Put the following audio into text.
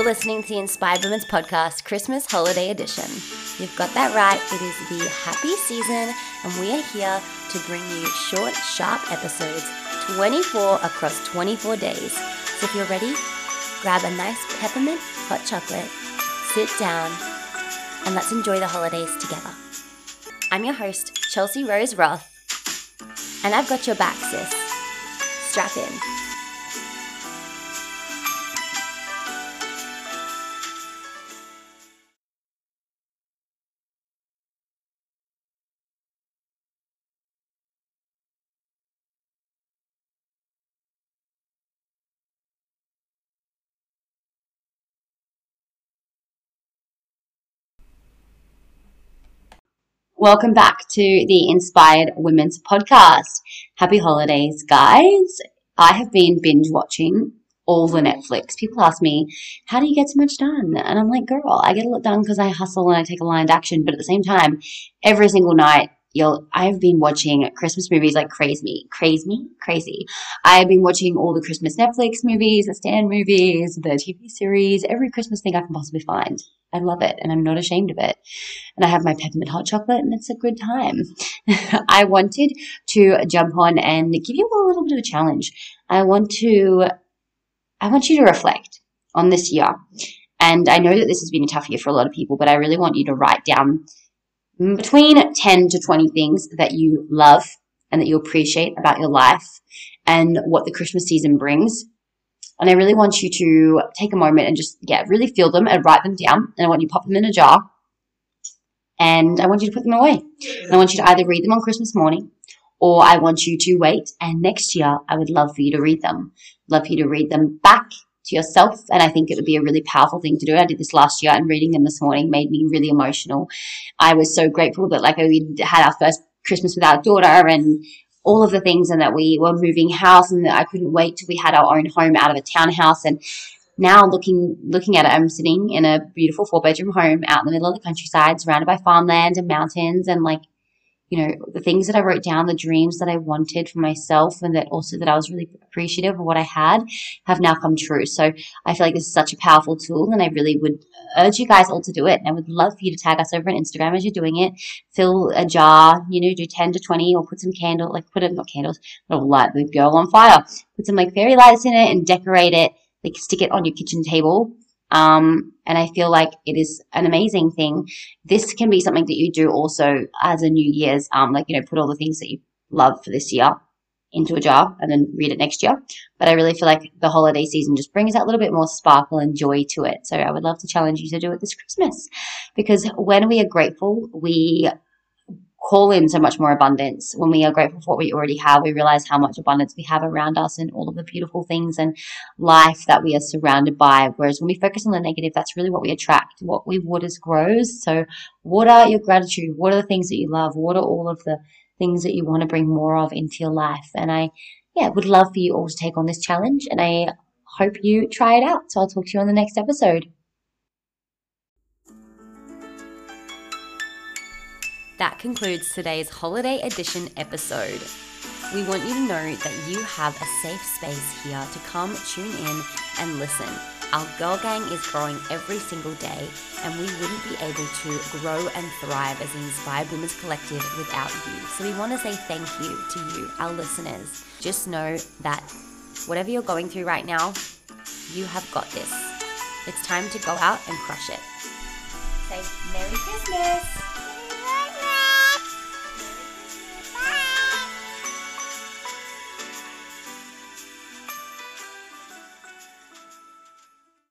You're listening to the Inspired Women's Podcast Christmas Holiday Edition. You've got that right. It is the happy season, and we are here to bring you short, sharp episodes 24 across 24 days. So if you're ready, grab a nice peppermint hot chocolate, sit down, and let's enjoy the holidays together. I'm your host, Chelsie Rose Roth, and I've got your back, sis. Strap in. Welcome back to the Inspired Women's Podcast. Happy holidays, guys. I have been binge watching all the Netflix. People ask me, how do you get so much done? And I'm like, girl, I get a lot done because I hustle and I take aligned action. But at the same time, every single night, you'll, I've been watching Christmas movies like crazy, crazy, crazy. I've been watching all the Christmas Netflix movies, the Stan movies, the TV series, every Christmas thing I can possibly find. I love it and I'm not ashamed of it. And I have my peppermint hot chocolate and it's a good time. I wanted to jump on and give you a little bit of a challenge. I want to, I want you to reflect on this year. And I know that this has been a tough year for a lot of people, but I really want you to write down between 10 to 20 things that you love and that you appreciate about your life and what the Christmas season brings. And I really want you to take a moment and just, yeah, really feel them and write them down. And I want you to pop them in a jar. And I want you to put them away. And I want you to either read them on Christmas morning or I want you to wait. And next year, I would love for you to read them. Love for you to read them back to yourself. And I think it would be a really powerful thing to do. I did this last year and reading them this morning made me really emotional. I was so grateful that like we had our first Christmas with our daughter and all of the things and that we were moving house and that I couldn't wait till we had our own home out of a townhouse and now looking looking at it, I'm sitting in a beautiful four bedroom home out in the middle of the countryside, surrounded by farmland and mountains and like you know, the things that I wrote down, the dreams that I wanted for myself and that also that I was really appreciative of what I had have now come true. So I feel like this is such a powerful tool and I really would urge you guys all to do it. And I would love for you to tag us over on Instagram as you're doing it. Fill a jar, you know, do 10 to 20 or put some candle, like put it, not candles, but light the girl on fire. Put some like fairy lights in it and decorate it. Like stick it on your kitchen table um, and I feel like it is an amazing thing. This can be something that you do also as a New Year's, um, like, you know, put all the things that you love for this year into a jar and then read it next year. But I really feel like the holiday season just brings that little bit more sparkle and joy to it. So I would love to challenge you to do it this Christmas because when we are grateful, we call in so much more abundance. When we are grateful for what we already have, we realize how much abundance we have around us and all of the beautiful things and life that we are surrounded by. Whereas when we focus on the negative, that's really what we attract. What we waters grows. So what are your gratitude? What are the things that you love? What are all of the things that you want to bring more of into your life? And I, yeah, would love for you all to take on this challenge and I hope you try it out. So I'll talk to you on the next episode. That concludes today's holiday edition episode. We want you to know that you have a safe space here to come, tune in, and listen. Our girl gang is growing every single day, and we wouldn't be able to grow and thrive as an Inspired Women's Collective without you. So we want to say thank you to you, our listeners. Just know that whatever you're going through right now, you have got this. It's time to go out and crush it. Say Merry Christmas!